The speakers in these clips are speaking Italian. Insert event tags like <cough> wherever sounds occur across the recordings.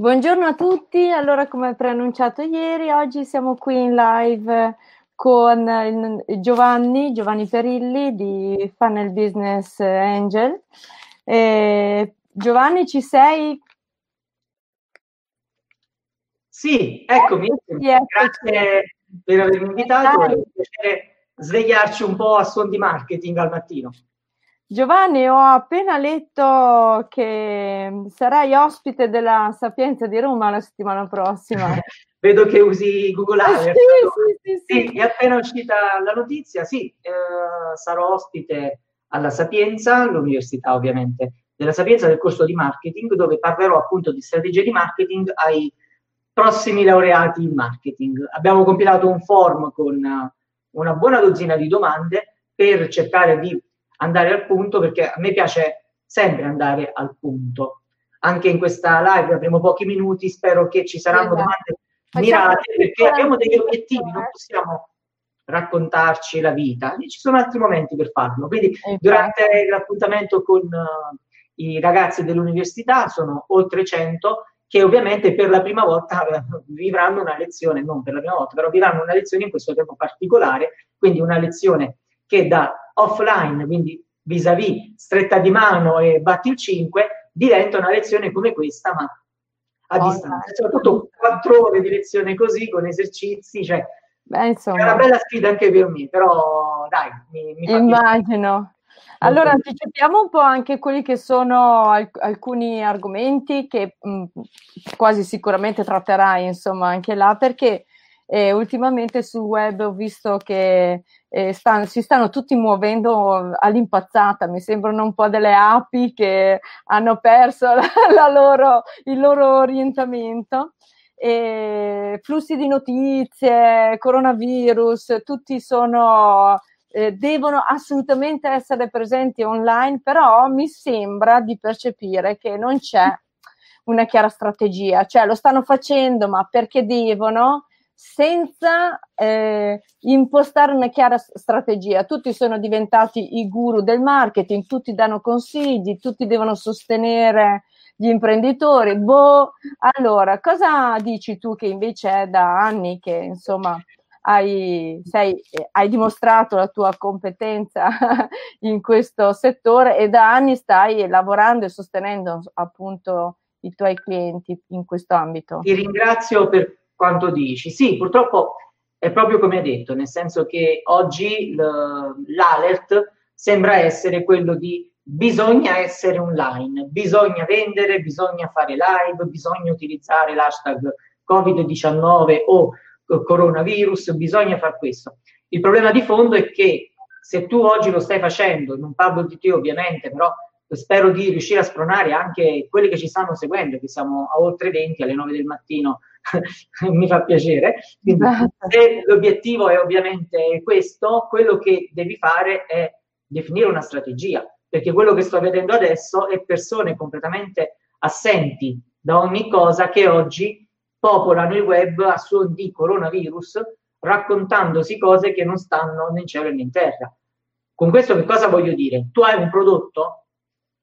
Buongiorno a tutti, allora come preannunciato ieri, oggi siamo qui in live con Giovanni, Giovanni Perilli di Funnel Business Angel. Eh, Giovanni, ci sei? Sì, eccomi. Grazie per avermi invitato. È un piacere svegliarci un po' a suon di marketing al mattino. Giovanni, ho appena letto che sarai ospite della Sapienza di Roma la settimana prossima. <laughs> Vedo che usi Google Alert. sì, sì, sì, sì, è appena uscita la notizia. Sì, eh, sarò ospite alla Sapienza, l'università ovviamente della Sapienza del corso di marketing, dove parlerò appunto di strategie di marketing ai prossimi laureati in marketing. Abbiamo compilato un form con una buona dozzina di domande per cercare di andare al punto perché a me piace sempre andare al punto. Anche in questa live avremo pochi minuti, spero che ci saranno esatto. domande mirate perché abbiamo degli obiettivi, non possiamo raccontarci la vita, ci sono altri momenti per farlo. Quindi durante l'appuntamento con uh, i ragazzi dell'università sono oltre 100 che ovviamente per la prima volta <laughs> vivranno una lezione, non per la prima volta, però vivranno una lezione in questo tempo particolare, quindi una lezione che da offline, quindi vis-à-vis, stretta di mano e batti il 5, diventa una lezione come questa, ma a oh, distanza. Soprattutto quattro ore di lezione così, con esercizi, cioè, Beh, insomma. è una bella sfida anche per me, però dai, mi, mi Immagino. Allora anticipiamo un po' anche quelli che sono alc- alcuni argomenti che mh, quasi sicuramente tratterai, insomma, anche là, perché eh, ultimamente sul web ho visto che eh, stanno, si stanno tutti muovendo all'impazzata, mi sembrano un po' delle api che hanno perso <laughs> la, la loro, il loro orientamento. E flussi di notizie, coronavirus, tutti sono, eh, devono assolutamente essere presenti online, però mi sembra di percepire che non c'è una chiara strategia, cioè lo stanno facendo, ma perché devono? Senza eh, impostare una chiara strategia. Tutti sono diventati i guru del marketing, tutti danno consigli, tutti devono sostenere gli imprenditori. Boh, allora, cosa dici tu che invece è da anni che insomma hai, sei, hai dimostrato la tua competenza <laughs> in questo settore e da anni stai lavorando e sostenendo appunto i tuoi clienti in questo ambito? Ti ringrazio per quanto dici. Sì, purtroppo è proprio come hai detto, nel senso che oggi l'alert sembra essere quello di bisogna essere online, bisogna vendere, bisogna fare live, bisogna utilizzare l'hashtag Covid-19 o coronavirus, bisogna fare questo. Il problema di fondo è che se tu oggi lo stai facendo, non parlo di te ovviamente, però spero di riuscire a spronare anche quelli che ci stanno seguendo, che siamo a oltre 20 alle 9 del mattino, <laughs> mi fa piacere. Quindi, esatto. se l'obiettivo è ovviamente questo, quello che devi fare è definire una strategia, perché quello che sto vedendo adesso è persone completamente assenti da ogni cosa che oggi popolano il web a suon di coronavirus raccontandosi cose che non stanno né in cielo né in terra. Con questo che cosa voglio dire? Tu hai un prodotto?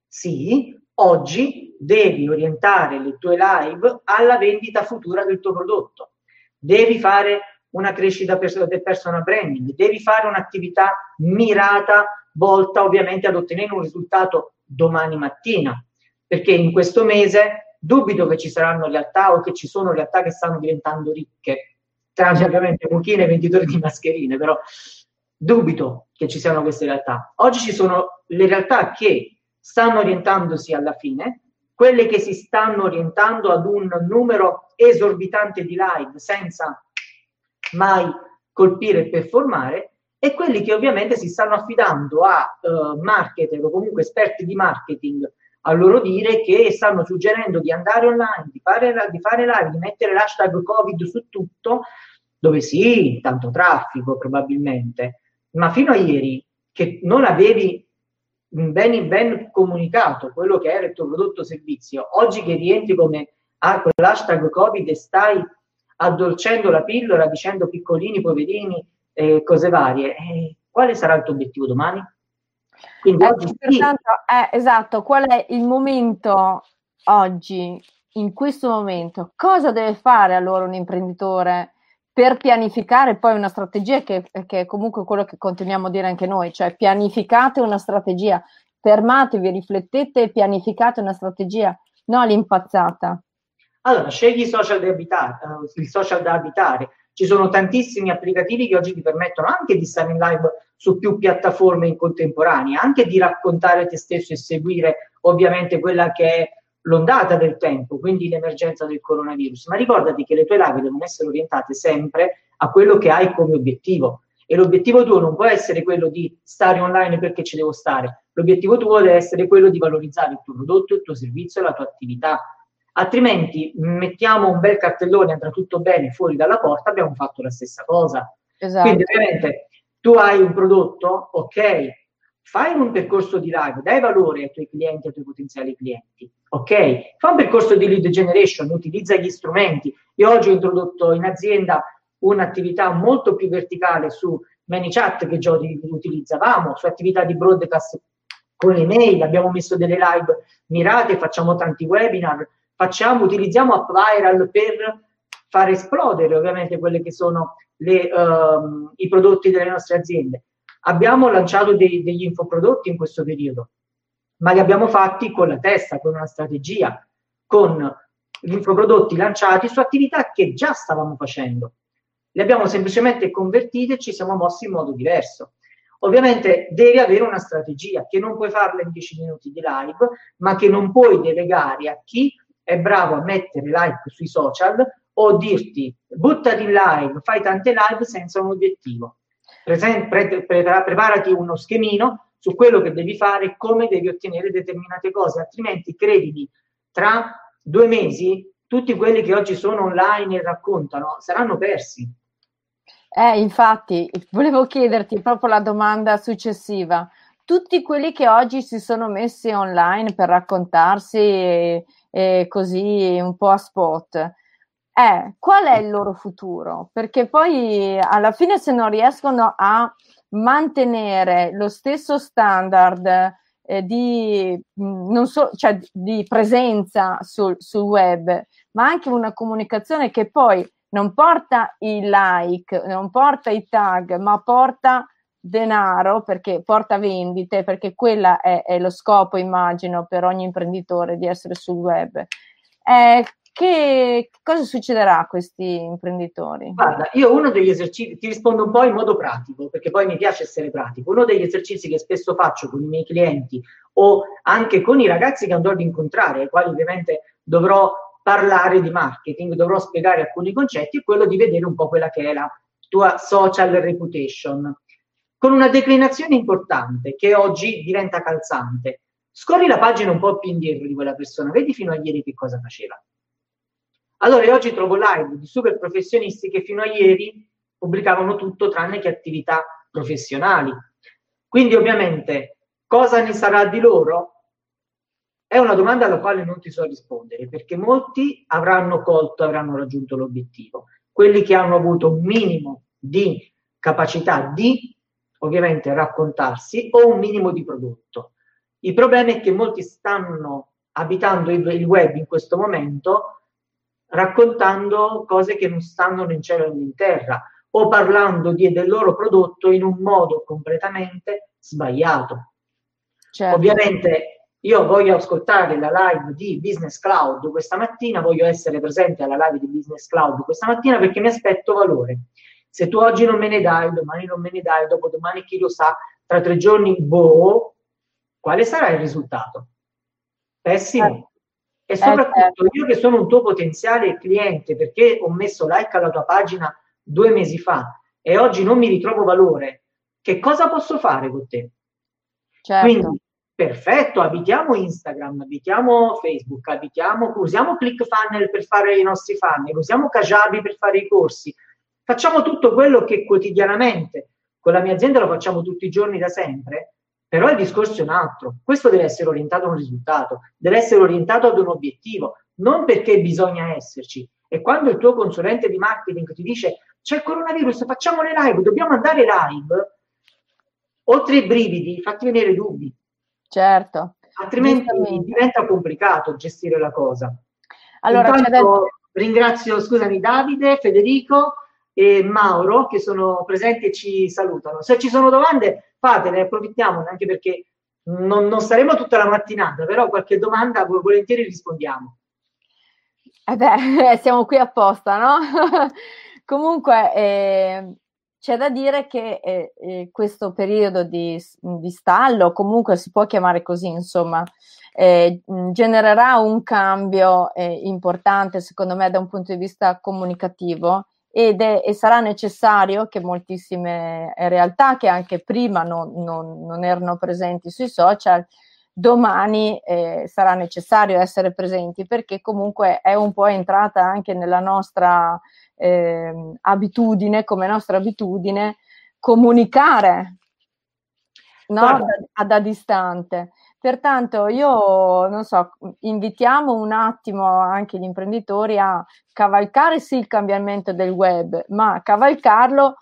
Sì, oggi devi orientare le tue live alla vendita futura del tuo prodotto. Devi fare una crescita del personal branding, devi fare un'attività mirata, volta ovviamente ad ottenere un risultato domani mattina, perché in questo mese dubito che ci saranno realtà o che ci sono realtà che stanno diventando ricche, tranne ovviamente mucchine e venditori di mascherine, però dubito che ci siano queste realtà. Oggi ci sono le realtà che stanno orientandosi alla fine, quelle che si stanno orientando ad un numero esorbitante di live senza mai colpire e performare e quelli che ovviamente si stanno affidando a uh, marketer o comunque esperti di marketing a loro dire che stanno suggerendo di andare online, di fare, di fare live, di mettere l'hashtag Covid su tutto, dove sì, tanto traffico probabilmente, ma fino a ieri che non avevi ben, ben comunicato quello che era il tuo prodotto o servizio, oggi che rientri come ah, con l'hashtag Covid e stai addolcendo la pillola dicendo piccolini, poverini, eh, cose varie, eh, quale sarà il tuo obiettivo domani? Quindi eh, oggi pertanto, sì. eh, esatto, qual è il momento oggi in questo momento, cosa deve fare allora un imprenditore per pianificare poi una strategia che, che, è comunque quello che continuiamo a dire anche noi, cioè pianificate una strategia, fermatevi, riflettete e pianificate una strategia, no l'impazzata. Allora, scegli i social da abitare, uh, il social da abitare. Ci sono tantissimi applicativi che oggi ti permettono anche di stare in live su più piattaforme in contemporanea, anche di raccontare te stesso e seguire ovviamente quella che è l'ondata del tempo, quindi l'emergenza del coronavirus. Ma ricordati che le tue live devono essere orientate sempre a quello che hai come obiettivo. E l'obiettivo tuo non può essere quello di stare online perché ci devo stare. L'obiettivo tuo deve essere quello di valorizzare il tuo prodotto, il tuo servizio, la tua attività. Altrimenti mettiamo un bel cartellone, andrà tutto bene fuori dalla porta, abbiamo fatto la stessa cosa. Esatto. Quindi ovviamente tu hai un prodotto, ok, fai un percorso di live, dai valore ai tuoi clienti, ai tuoi potenziali clienti, ok? Fa un percorso di lead generation, utilizza gli strumenti. Io oggi ho introdotto in azienda un'attività molto più verticale su ManyChat che già utilizzavamo, su attività di broadcast con le mail, abbiamo messo delle live mirate, facciamo tanti webinar, facciamo, utilizziamo App Viral per far esplodere ovviamente quelli che sono le, uh, i prodotti delle nostre aziende. Abbiamo lanciato dei, degli infoprodotti in questo periodo, ma li abbiamo fatti con la testa, con una strategia, con gli infoprodotti lanciati su attività che già stavamo facendo. Le abbiamo semplicemente convertite e ci siamo mossi in modo diverso. Ovviamente devi avere una strategia che non puoi farla in 10 minuti di live, ma che non puoi delegare a chi è bravo a mettere like sui social o dirti buttati in live, fai tante live senza un obiettivo. Presen- pre- pre- preparati uno schemino su quello che devi fare e come devi ottenere determinate cose, altrimenti credimi, tra due mesi tutti quelli che oggi sono online e raccontano saranno persi. Eh, infatti, volevo chiederti proprio la domanda successiva. Tutti quelli che oggi si sono messi online per raccontarsi e, e così un po' a spot, è qual è il loro futuro? Perché poi alla fine se non riescono a mantenere lo stesso standard eh, di, non so, cioè, di presenza sul, sul web, ma anche una comunicazione che poi non porta i like, non porta i tag, ma porta denaro perché porta vendite, perché quella è, è lo scopo, immagino, per ogni imprenditore di essere sul web. Eh, che cosa succederà a questi imprenditori? Guarda, io uno degli esercizi, ti rispondo un po' in modo pratico, perché poi mi piace essere pratico. Uno degli esercizi che spesso faccio con i miei clienti o anche con i ragazzi che andrò ad incontrare, ai quali ovviamente dovrò parlare di marketing, dovrò spiegare alcuni concetti, è quello di vedere un po' quella che è la tua social reputation, con una declinazione importante che oggi diventa calzante. Scorri la pagina un po' più indietro di quella persona, vedi fino a ieri che cosa faceva allora oggi trovo live di super professionisti che fino a ieri pubblicavano tutto tranne che attività professionali. Quindi ovviamente cosa ne sarà di loro? È una domanda alla quale non ti so rispondere perché molti avranno colto, avranno raggiunto l'obiettivo. Quelli che hanno avuto un minimo di capacità di ovviamente raccontarsi o un minimo di prodotto. Il problema è che molti stanno abitando il web in questo momento raccontando cose che non stanno né in cielo né in terra o parlando di, del loro prodotto in un modo completamente sbagliato. Certo. Ovviamente io voglio ascoltare la live di Business Cloud questa mattina, voglio essere presente alla live di Business Cloud questa mattina perché mi aspetto valore. Se tu oggi non me ne dai, domani non me ne dai, dopodomani chi lo sa, tra tre giorni, boh, quale sarà il risultato? Pessimo. E soprattutto eh, certo. io che sono un tuo potenziale cliente perché ho messo like alla tua pagina due mesi fa e oggi non mi ritrovo valore, che cosa posso fare con te? Certo. Quindi, perfetto, abitiamo Instagram, abitiamo Facebook, abitiamo, usiamo ClickFunnel per fare i nostri funnel, usiamo Kajabi per fare i corsi, facciamo tutto quello che quotidianamente con la mia azienda lo facciamo tutti i giorni da sempre, però il discorso è un altro. Questo deve essere orientato a un risultato, deve essere orientato ad un obiettivo, non perché bisogna esserci. E quando il tuo consulente di marketing ti dice c'è il coronavirus, facciamo le live, dobbiamo andare live, oltre ai brividi, fatti venire dubbi. Certo. Altrimenti diventa complicato gestire la cosa. Allora, Intanto, ringrazio, scusami, Davide, Federico e Mauro che sono presenti e ci salutano. Se ci sono domande, fatele, approfittiamo anche perché non, non staremo tutta la mattinata, però qualche domanda volentieri rispondiamo. Eh beh, <laughs> siamo qui apposta, no? <laughs> Comunque, eh, c'è da dire che eh, eh, questo periodo di, di, stallo, comunque si può chiamare così, insomma, eh, genererà un cambio eh, importante, secondo me, da un punto di vista comunicativo ed è, e sarà necessario che moltissime realtà che anche prima non, non, non erano presenti sui social, domani eh, sarà necessario essere presenti perché comunque è un po' entrata anche nella nostra eh, abitudine, come nostra abitudine, comunicare no? da, da distante. Pertanto io non so, invitiamo un attimo anche gli imprenditori a cavalcare sì il cambiamento del web, ma cavalcarlo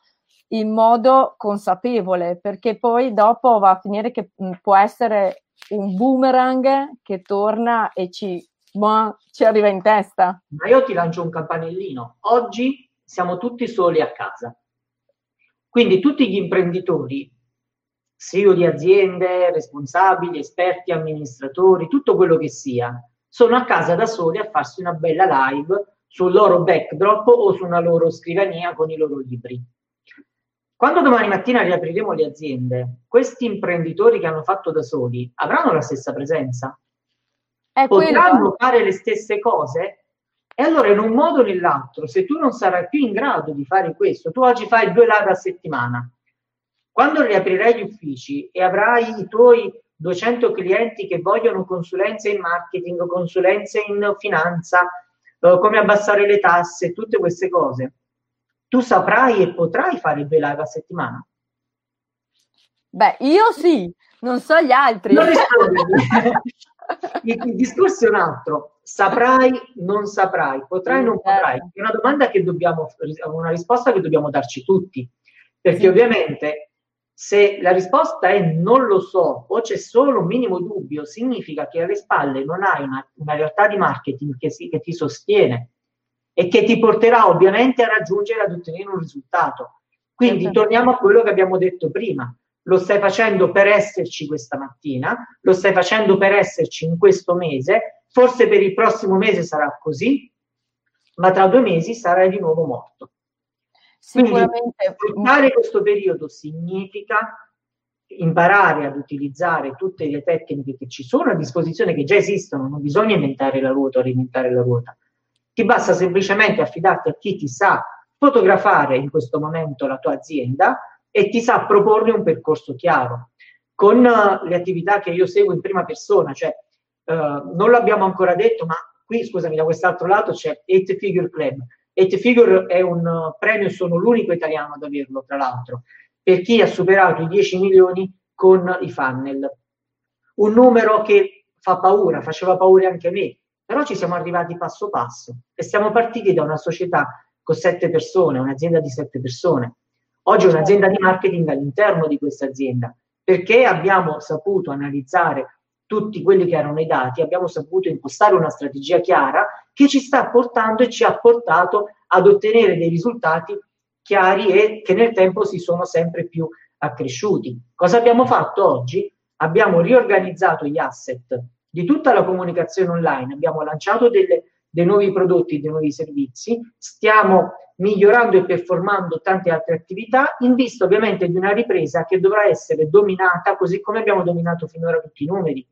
in modo consapevole, perché poi dopo va a finire che mh, può essere un boomerang che torna e ci ma ci arriva in testa. Ma io ti lancio un campanellino. Oggi siamo tutti soli a casa. Quindi tutti gli imprenditori, CEO di aziende, responsabili, esperti, amministratori, tutto quello che sia, sono a casa da soli a farsi una bella live sul loro backdrop o su una loro scrivania con i loro libri. Quando domani mattina riapriremo le aziende, questi imprenditori che hanno fatto da soli avranno la stessa presenza? È potranno quello. fare le stesse cose? E allora in un modo o nell'altro, se tu non sarai più in grado di fare questo, tu oggi fai due live a settimana, quando riaprirai gli uffici e avrai i tuoi 200 clienti che vogliono consulenze in marketing, consulenze in finanza, eh, come abbassare le tasse, tutte queste cose, tu saprai e potrai fare due live a settimana? Beh, io sì, non so gli altri. Non <laughs> il, il, discorso è un altro. Saprai, non saprai, potrai, non certo. potrai. È una domanda che dobbiamo, una risposta che dobbiamo darci tutti. Perché sì. ovviamente se la risposta è non lo so o c'è solo un minimo dubbio, significa che alle spalle non hai una, una realtà di marketing che, si, che ti sostiene e che ti porterà ovviamente a raggiungere, ad ottenere un risultato. Quindi certo. torniamo a quello che abbiamo detto prima lo stai facendo per esserci questa mattina, lo stai facendo per esserci in questo mese, forse per il prossimo mese sarà così, ma tra due mesi sarai di nuovo morto. Sicuramente. Quindi, questo periodo significa imparare ad utilizzare tutte le tecniche che ci sono a disposizione, che già esistono, non bisogna inventare la ruota o reinventare la ruota. Ti basta semplicemente affidarti a chi ti sa fotografare in questo momento la tua azienda, e ti sa proporre un percorso chiaro. Con uh, le attività che io seguo in prima persona, cioè uh, non l'abbiamo ancora detto, ma qui scusami, da quest'altro lato c'è 8 Figure Club. 8 Figure è un uh, premio, sono l'unico italiano ad averlo, tra l'altro, per chi ha superato i 10 milioni con i funnel. Un numero che fa paura, faceva paura anche a me, però ci siamo arrivati passo passo e siamo partiti da una società con sette persone, un'azienda di sette persone. Oggi è un'azienda di marketing all'interno di questa azienda, perché abbiamo saputo analizzare tutti quelli che erano i dati, abbiamo saputo impostare una strategia chiara che ci sta portando e ci ha portato ad ottenere dei risultati chiari e che nel tempo si sono sempre più accresciuti. Cosa abbiamo fatto oggi? Abbiamo riorganizzato gli asset di tutta la comunicazione online, abbiamo lanciato delle, dei nuovi prodotti, dei nuovi servizi, stiamo migliorando e performando tante altre attività, in vista ovviamente di una ripresa che dovrà essere dominata così come abbiamo dominato finora tutti i numeri.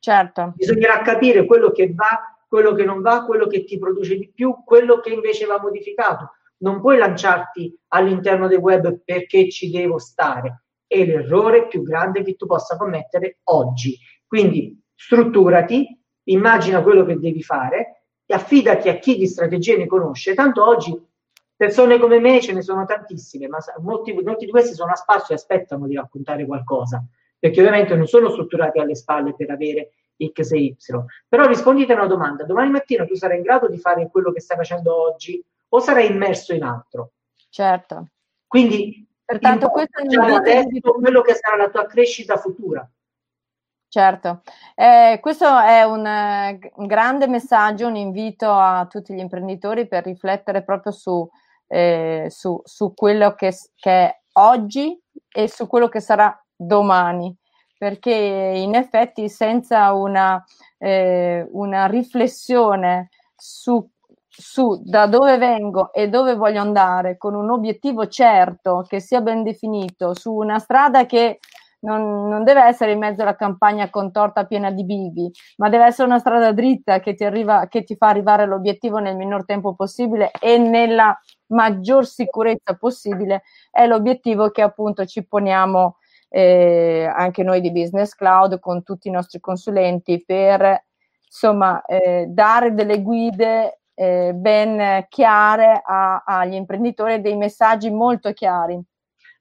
Certo. Bisognerà capire quello che va, quello che non va, quello che ti produce di più, quello che invece va modificato. Non puoi lanciarti all'interno del web perché ci devo stare. È l'errore più grande che tu possa commettere oggi. Quindi strutturati, immagina quello che devi fare e affidati a chi di strategie ne conosce. Tanto oggi Persone come me ce ne sono tantissime, ma molti, molti di questi sono a spasso e aspettano di raccontare qualcosa, perché ovviamente non sono strutturati alle spalle per avere X e Y. Però rispondite a una domanda, domani mattina tu sarai in grado di fare quello che stai facendo oggi o sarai immerso in altro? Certo. Quindi, pertanto questo è adesso quello che sarà la tua crescita futura. Certo, eh, questo è un, un, grande messaggio, un invito a tutti gli imprenditori per riflettere proprio su, eh, su, su quello che, che, è oggi e su quello che sarà domani, perché in effetti senza una, eh, una riflessione su, su da dove vengo e dove voglio andare, con un obiettivo certo che sia ben definito, su una strada che non, non, deve essere in mezzo alla campagna contorta piena di bivi, ma deve essere una strada dritta che ti, arriva, che ti fa arrivare all'obiettivo nel minor tempo possibile e nella maggior sicurezza possibile, è l'obiettivo che appunto ci poniamo eh, anche noi di Business Cloud con tutti i nostri consulenti per insomma eh, dare delle guide eh, ben chiare a, agli imprenditori, dei messaggi molto chiari.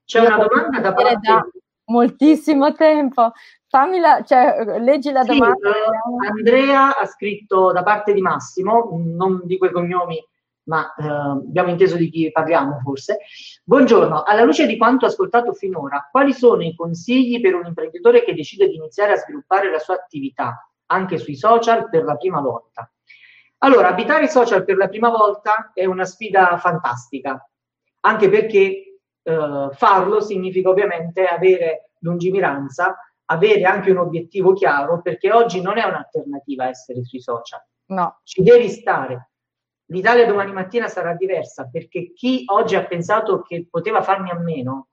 C'è Io una domanda da parte da moltissimo tempo. Fammela, cioè, leggi la sì, domanda. Eh, Andrea ha scritto da parte di Massimo, non di quei cognomi, ma eh, abbiamo inteso di chi parliamo forse. Buongiorno, alla luce di quanto ascoltato finora, quali sono i consigli per un imprenditore che decide di iniziare a sviluppare la sua attività anche sui social per la prima volta? Allora, abitare i social per la prima volta è una sfida fantastica, anche perché eh, farlo significa ovviamente avere lungimiranza, avere anche un obiettivo chiaro, perché oggi non è un'alternativa essere sui social. No. Ci devi stare. L'Italia domani mattina sarà diversa perché chi oggi ha pensato che poteva farne a meno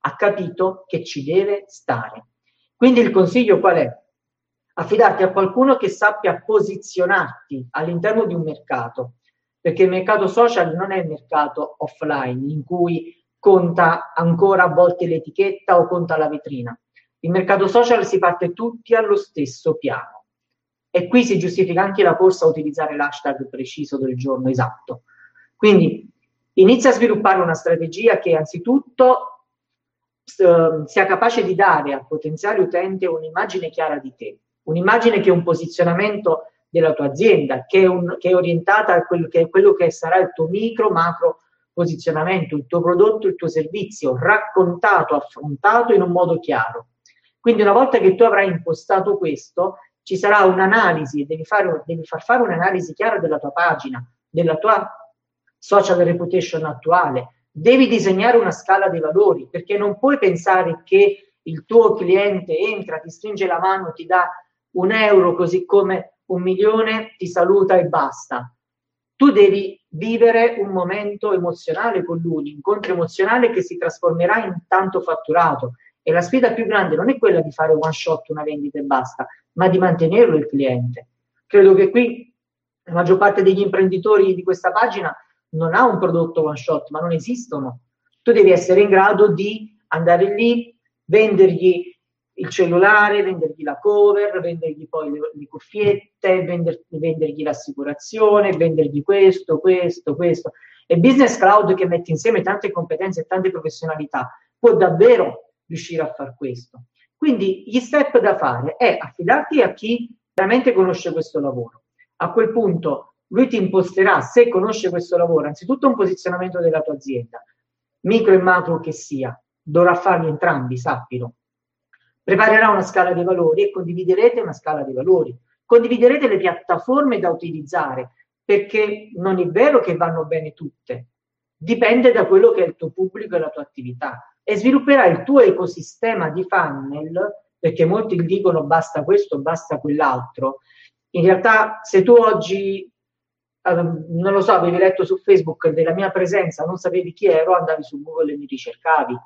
ha capito che ci deve stare. Quindi il consiglio qual è? Affidarti a qualcuno che sappia posizionarti all'interno di un mercato, perché il mercato social non è il mercato offline in cui conta ancora a volte l'etichetta o conta la vetrina. Il mercato social si parte tutti allo stesso piano e qui si giustifica anche la corsa a utilizzare l'hashtag preciso del giorno esatto. Quindi inizia a sviluppare una strategia che anzitutto eh, sia capace di dare al potenziale utente un'immagine chiara di te, un'immagine che è un posizionamento della tua azienda, che è, un, che è orientata a quello che, quello che sarà il tuo micro, macro posizionamento, il tuo prodotto, il tuo servizio, raccontato, affrontato in un modo chiaro. Quindi una volta che tu avrai impostato questo, ci sarà un'analisi, devi, fare, devi far fare un'analisi chiara della tua pagina, della tua social reputation attuale, devi disegnare una scala dei valori, perché non puoi pensare che il tuo cliente entra, ti stringe la mano, ti dà un euro così come un milione, ti saluta e basta tu devi vivere un momento emozionale con lui, un incontro emozionale che si trasformerà in tanto fatturato. E la sfida più grande non è quella di fare one shot, una vendita e basta, ma di mantenerlo il cliente. Credo che qui la maggior parte degli imprenditori di questa pagina non ha un prodotto one shot, ma non esistono. Tu devi essere in grado di andare lì, vendergli il cellulare, vendergli la cover, vendergli poi le, le cuffiette, vender, vendergli l'assicurazione, vendergli questo, questo, questo. E Business Cloud che mette insieme tante competenze e tante professionalità può davvero riuscire a fare questo. Quindi gli step da fare è affidarti a chi veramente conosce questo lavoro. A quel punto lui ti imposterà, se conosce questo lavoro, anzitutto un posizionamento della tua azienda, micro e macro che sia, dovrà farli entrambi, sappilo preparerà una scala dei valori e condividerete una scala dei valori. Condividerete le piattaforme da utilizzare, perché non è vero che vanno bene tutte, dipende da quello che è il tuo pubblico e la tua attività e svilupperai il tuo ecosistema di funnel, perché molti dicono basta questo, basta quell'altro. In realtà, se tu oggi, eh, non lo so, avevi letto su Facebook della mia presenza, non sapevi chi ero, andavi su Google e mi ricercavi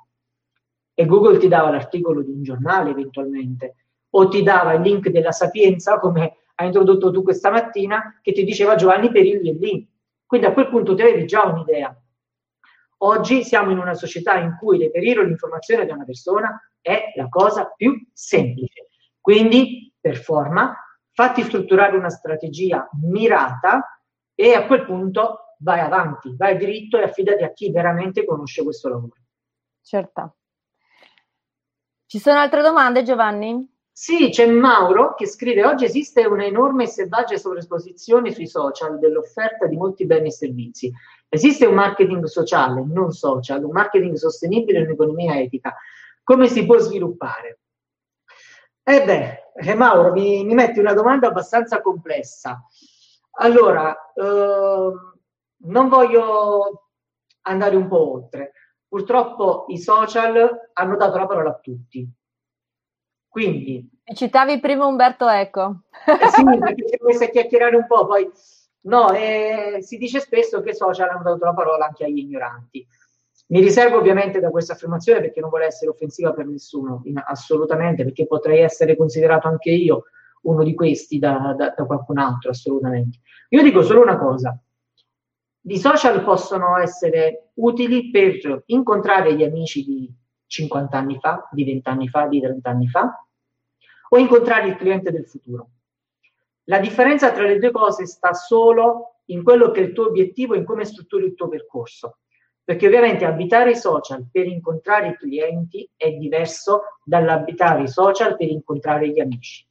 e Google ti dava l'articolo di un giornale eventualmente, o ti dava il link della Sapienza, <laughs> come hai introdotto tu questa mattina, che ti diceva Giovanni Perilli è lì. Quindi a quel punto ti avevi già un'idea. Oggi siamo in una società in cui reperire l'informazione di una persona è la cosa più semplice. Quindi, per forma, fatti strutturare una strategia mirata e a quel punto vai avanti, vai dritto e affidati a chi veramente conosce questo lavoro. Certo. Ci sono altre domande, Giovanni? Sì, c'è Mauro che scrive: Oggi esiste un'enorme e selvaggia sovraesposizione sui social dell'offerta di molti beni e servizi. Esiste un marketing sociale, non social, un marketing sostenibile e un'economia etica. Come si può sviluppare? Eh beh, eh, Mauro, mi, mi, metti una domanda abbastanza complessa. Allora, eh, non voglio andare un po' oltre. Purtroppo i social hanno dato la parola a tutti. Quindi... Citavi prima Umberto Eco. Eh sì, perché ci vuoi chiacchierare un po', poi... No, eh, si dice spesso che i social hanno dato la parola anche agli ignoranti. Mi riservo ovviamente da questa affermazione perché non vuole essere offensiva per nessuno, assolutamente, perché potrei essere considerato anche io uno di questi da, da, da qualcun altro, assolutamente. Io dico solo una cosa, i social possono essere utili per incontrare gli amici di 50 anni fa, di 20 anni fa, di 30 anni fa, o incontrare il cliente del futuro. La differenza tra le due cose sta solo in quello che è il tuo obiettivo e in come strutturi il tuo percorso. Perché ovviamente abitare i social per incontrare i clienti è diverso dall'abitare i social per incontrare gli amici.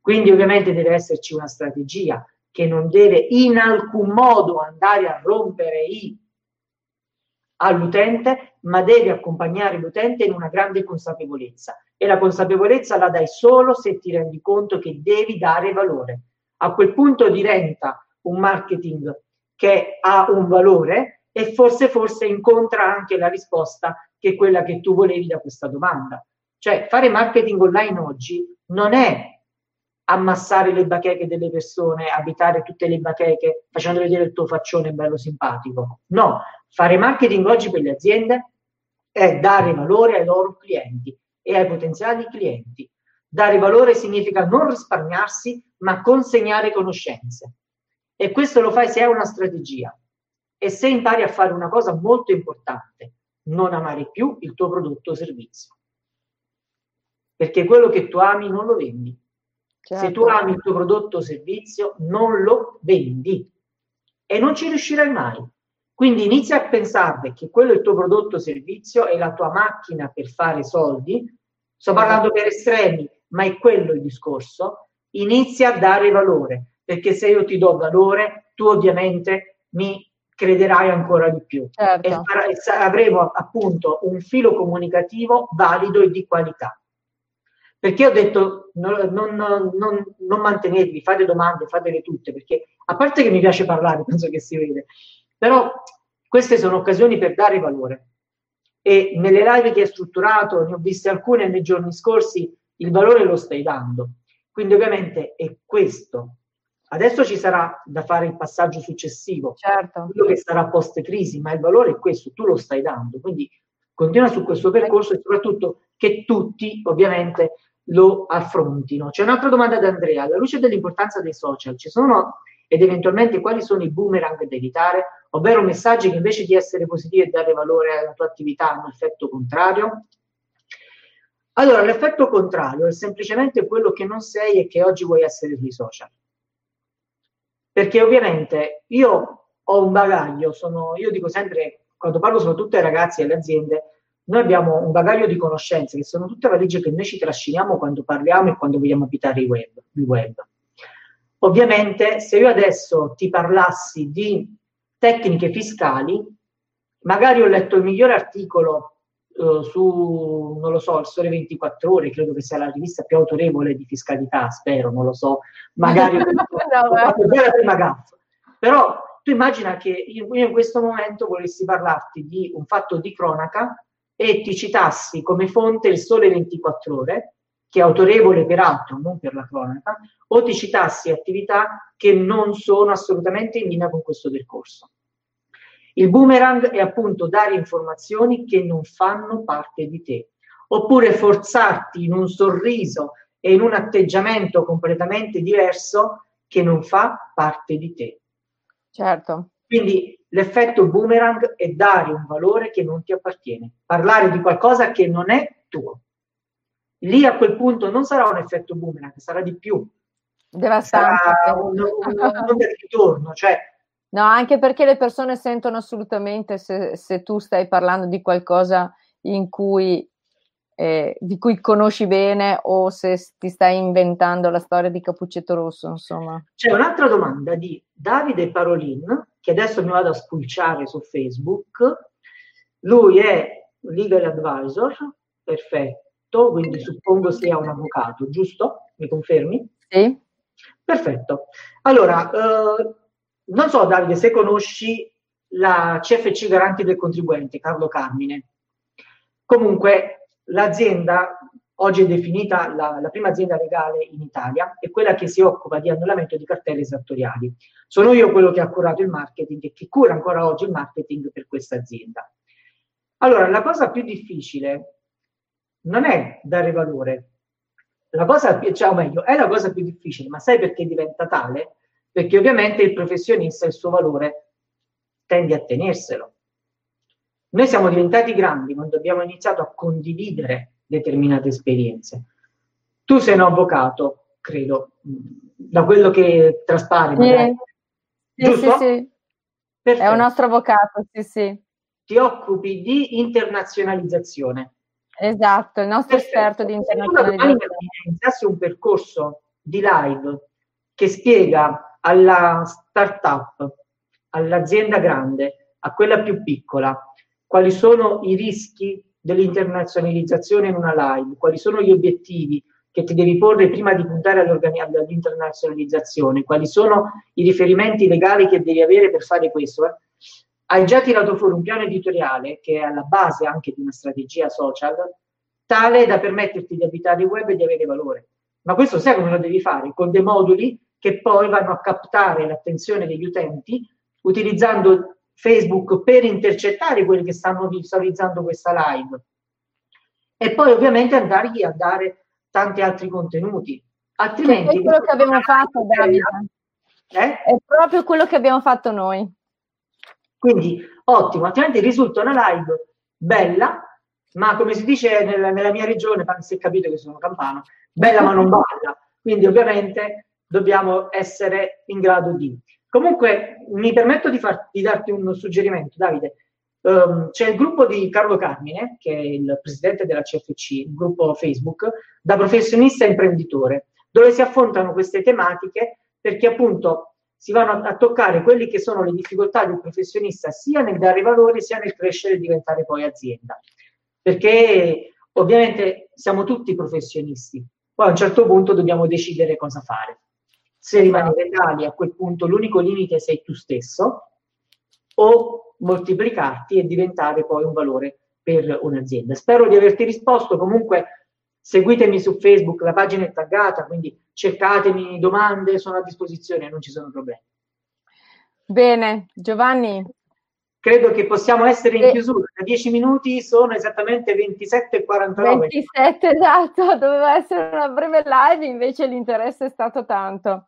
Quindi ovviamente deve esserci una strategia che non deve in alcun modo andare a rompere i all'utente, ma deve accompagnare l'utente in una grande consapevolezza. E la consapevolezza la dai solo se ti rendi conto che devi dare valore. A quel punto diventa un marketing che ha un valore e forse forse incontra anche la risposta che è quella che tu volevi da questa domanda. Cioè fare marketing online oggi non è ammassare le bacheche delle persone, abitare tutte le bacheche facendo vedere il tuo faccione bello simpatico. No, fare marketing oggi per le aziende è dare valore ai loro clienti e ai potenziali clienti. Dare valore significa non risparmiarsi, ma consegnare conoscenze. E questo lo fai se hai una strategia. E se impari a fare una cosa molto importante, non amare più il tuo prodotto o servizio. Perché quello che tu ami non lo vendi. Certo. Se tu certo. ami il tuo prodotto o servizio, non lo vendi e non ci riuscirai mai. Quindi inizia a pensare che quello è il tuo prodotto o servizio, è la tua macchina per fare soldi. Sto parlando per estremi, ma è quello il discorso. Inizia a dare valore, perché se io ti do valore, tu ovviamente mi crederai ancora di più certo. e, avremo appunto un filo comunicativo valido e di qualità. Perché ho detto non, non, non, non mantenetevi, fate domande, fatele tutte, perché a parte che mi piace parlare, <laughs> penso che si vede, però queste sono occasioni per dare valore. E nelle live che hai strutturato, ne ho viste alcune nei giorni scorsi, il valore lo stai dando. Quindi ovviamente è questo Adesso ci sarà da fare il passaggio successivo, certo. quello che sarà post crisi, ma il valore è questo, tu lo stai dando. Quindi continua su questo percorso e soprattutto che tutti ovviamente lo affrontino. C'è un'altra domanda da Andrea. Alla luce dell'importanza dei social, ci sono ed eventualmente quali sono i boomerang da evitare, ovvero messaggi che invece di essere positivi e dare valore alla tua attività hanno effetto contrario? Allora, l'effetto contrario è semplicemente quello che non sei e che oggi vuoi essere sui social. Perché ovviamente io ho un bagaglio, sono, io dico sempre, quando parlo soprattutto ai ragazzi e alle aziende, noi abbiamo un bagaglio di conoscenze che sono tutte valigie che noi ci trasciniamo quando parliamo e quando vogliamo abitare il web. Il web. Ovviamente, se io adesso ti parlassi di tecniche fiscali, magari ho letto il migliore articolo Uh, su, non lo so, il Sole 24 Ore, credo che sia la rivista più autorevole di fiscalità, spero, non lo so, magari <laughs> no, la prima gaffa. Però tu immagina che io in questo momento volessi parlarti di un fatto di cronaca e ti citassi come fonte il Sole 24 Ore, che è autorevole peraltro, non per la cronaca, o ti citassi attività che non sono assolutamente in linea con questo percorso. Il boomerang è appunto dare informazioni che non fanno parte di te, oppure forzarti in un sorriso e in un atteggiamento completamente diverso che non fa parte di te. Certo. Quindi l'effetto boomerang è dare un valore che non ti appartiene, parlare di qualcosa che non è tuo. Lì a quel punto non sarà un effetto boomerang, sarà di più. Devastante. Sarà un, un, un ritorno, cioè No, anche perché le persone sentono assolutamente se, se tu stai parlando di qualcosa in cui, eh, di cui conosci bene o se ti stai inventando la storia di Cappuccetto Rosso, insomma. C'è un'altra domanda di Davide Parolin, che adesso mi vado a spulciare su Facebook. Lui è legal advisor, perfetto iscritto, quindi suppongo sia un avvocato, giusto? Mi confermi? Sì. Perfetto. Allora, eh, non so Davide se conosci la CFC Garanti del Contribuente, Carlo Carmine. Comunque l'azienda oggi è definita la, la, prima azienda legale in Italia, è quella che si occupa di annullamento di cartelle esattoriali. Sono io quello che ha curato il marketing e che cura ancora oggi il marketing per questa azienda. Allora, la cosa più difficile non è dare valore, la cosa più, cioè, o meglio, è la cosa più difficile, ma sai perché diventa tale? Perché ovviamente il professionista il suo valore tende a tenerselo. Noi siamo diventati grandi quando abbiamo iniziato a condividere determinate esperienze. Tu sei un avvocato, credo, da quello che traspare. Sì, sì, sì, sì. È un nostro avvocato, sì, sì. Ti occupi di internazionalizzazione. Esatto, il nostro Perfetto. esperto di internazionalizzazione. Se iniziasse un percorso di live che spiega alla startup, all'azienda grande, a quella più piccola, quali sono i rischi dell'internazionalizzazione in una live, quali sono gli obiettivi che ti devi porre prima di puntare all'internazionalizzazione, quali sono i riferimenti legali che devi avere per fare questo. Eh? Hai già tirato fuori un piano editoriale che è alla base anche di una strategia social, tale da permetterti di abitare il web e di avere valore. Ma questo sai come lo devi fare? Con dei moduli che poi vanno a captare l'attenzione degli utenti utilizzando Facebook per intercettare quelli che stanno visualizzando questa live e poi ovviamente andargli a dare tanti altri contenuti. Altrimenti... È quello che abbiamo fatto, Davide. Eh? È proprio quello che abbiamo fatto noi. Quindi ottimo, altrimenti risulta una live bella, ma come si dice nella, nella mia regione, si è capito che sono campano, bella ma non balla. Quindi ovviamente dobbiamo essere in grado di. Comunque mi permetto di, far, di darti un suggerimento, Davide. Um, c'è il gruppo di Carlo Carmine, che è il presidente della CFC, il gruppo Facebook, da professionista e imprenditore, dove si affrontano queste tematiche perché appunto si vanno a, toccare quelle che sono le difficoltà del professionista sia nel dare valore sia nel crescere e diventare poi azienda. Perché ovviamente siamo tutti professionisti, poi a un certo punto dobbiamo decidere cosa fare se rimanere tali a quel punto l'unico limite sei tu stesso o moltiplicarti e diventare poi un valore per un'azienda. Spero di averti risposto, comunque seguitemi su Facebook, la pagina è taggata, quindi cercatemi domande, sono a disposizione, non ci sono problemi. Bene, Giovanni. Credo che possiamo essere in chiusura, da 10 minuti sono esattamente 27 e 49. 27, esatto, <laughs> doveva essere una breve live, invece l'interesse è stato tanto.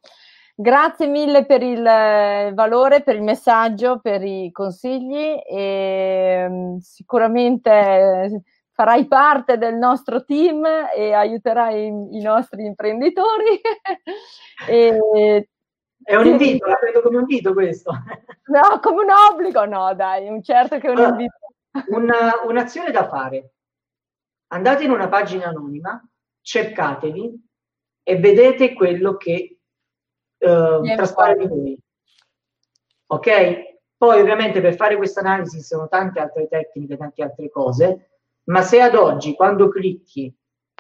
Grazie mille per il eh, valore, per il messaggio, per i consigli e mm, sicuramente eh, farai parte del nostro team e aiuterai i, nostri imprenditori. <laughs> e, è un invito, la vedo come un invito questo. <laughs> No, come un obbligo, no, dai, un certo che è un allora, invito. Una, un'azione da fare. Andate in una pagina anonima, cercatevi e vedete quello che eh, traspare di voi. Ok? Poi ovviamente per fare questa analisi ci sono tante altre tecniche, tante altre cose, ma se ad oggi quando clicchi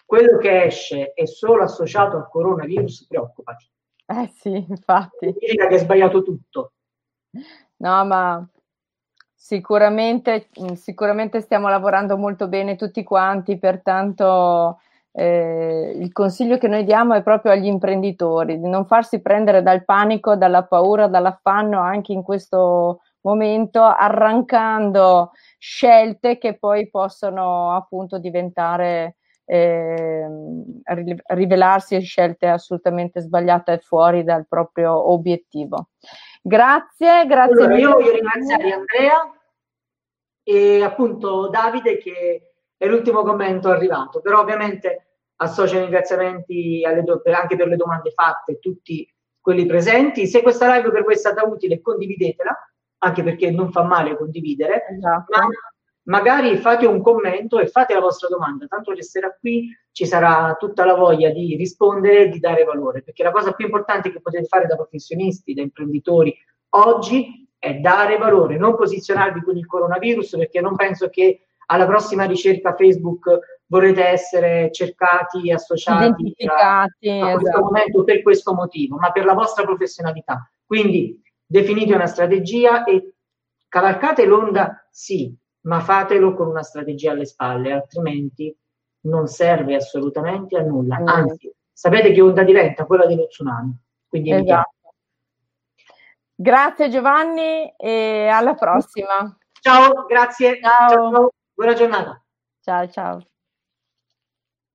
quello che esce è solo associato al coronavirus, preoccupati. Eh sì, infatti. Significa che hai sbagliato tutto. No, ma sicuramente, mm, sicuramente stiamo lavorando molto bene tutti quanti, pertanto eh, il consiglio che noi diamo è proprio agli imprenditori di non farsi prendere dal panico, dalla paura, dall'affanno anche in questo momento, arrancando scelte che poi possono appunto diventare eh, rivelarsi scelte assolutamente sbagliate e fuori dal proprio obiettivo. Grazie, grazie. Allora, io voglio ringraziare Andrea e appunto Davide che è l'ultimo commento arrivato, però ovviamente associo i ringraziamenti do- anche per le domande fatte, tutti quelli presenti. Se questa live per voi è stata utile, condividetela, anche perché non fa male condividere, esatto. ma magari fate un commento e fate la vostra domanda, tanto resterà qui, ci sarà tutta la voglia di rispondere e di dare valore, perché la cosa più importante che potete fare da professionisti, da imprenditori oggi è dare valore, non posizionarvi con il coronavirus, perché non penso che alla prossima ricerca Facebook vorrete essere cercati, associati a, a questo esatto. momento per questo motivo, ma per la vostra professionalità. Quindi definite una strategia e cavalcate l'onda, sì, ma fatelo con una strategia alle spalle, altrimenti non serve assolutamente a nulla. Mm. Anzi, sapete che onda diventa quella dello tsunami. Quindi esatto. Grazie Giovanni e alla prossima. Ciao, grazie. Ciao. ciao. Buona giornata. Ciao, ciao.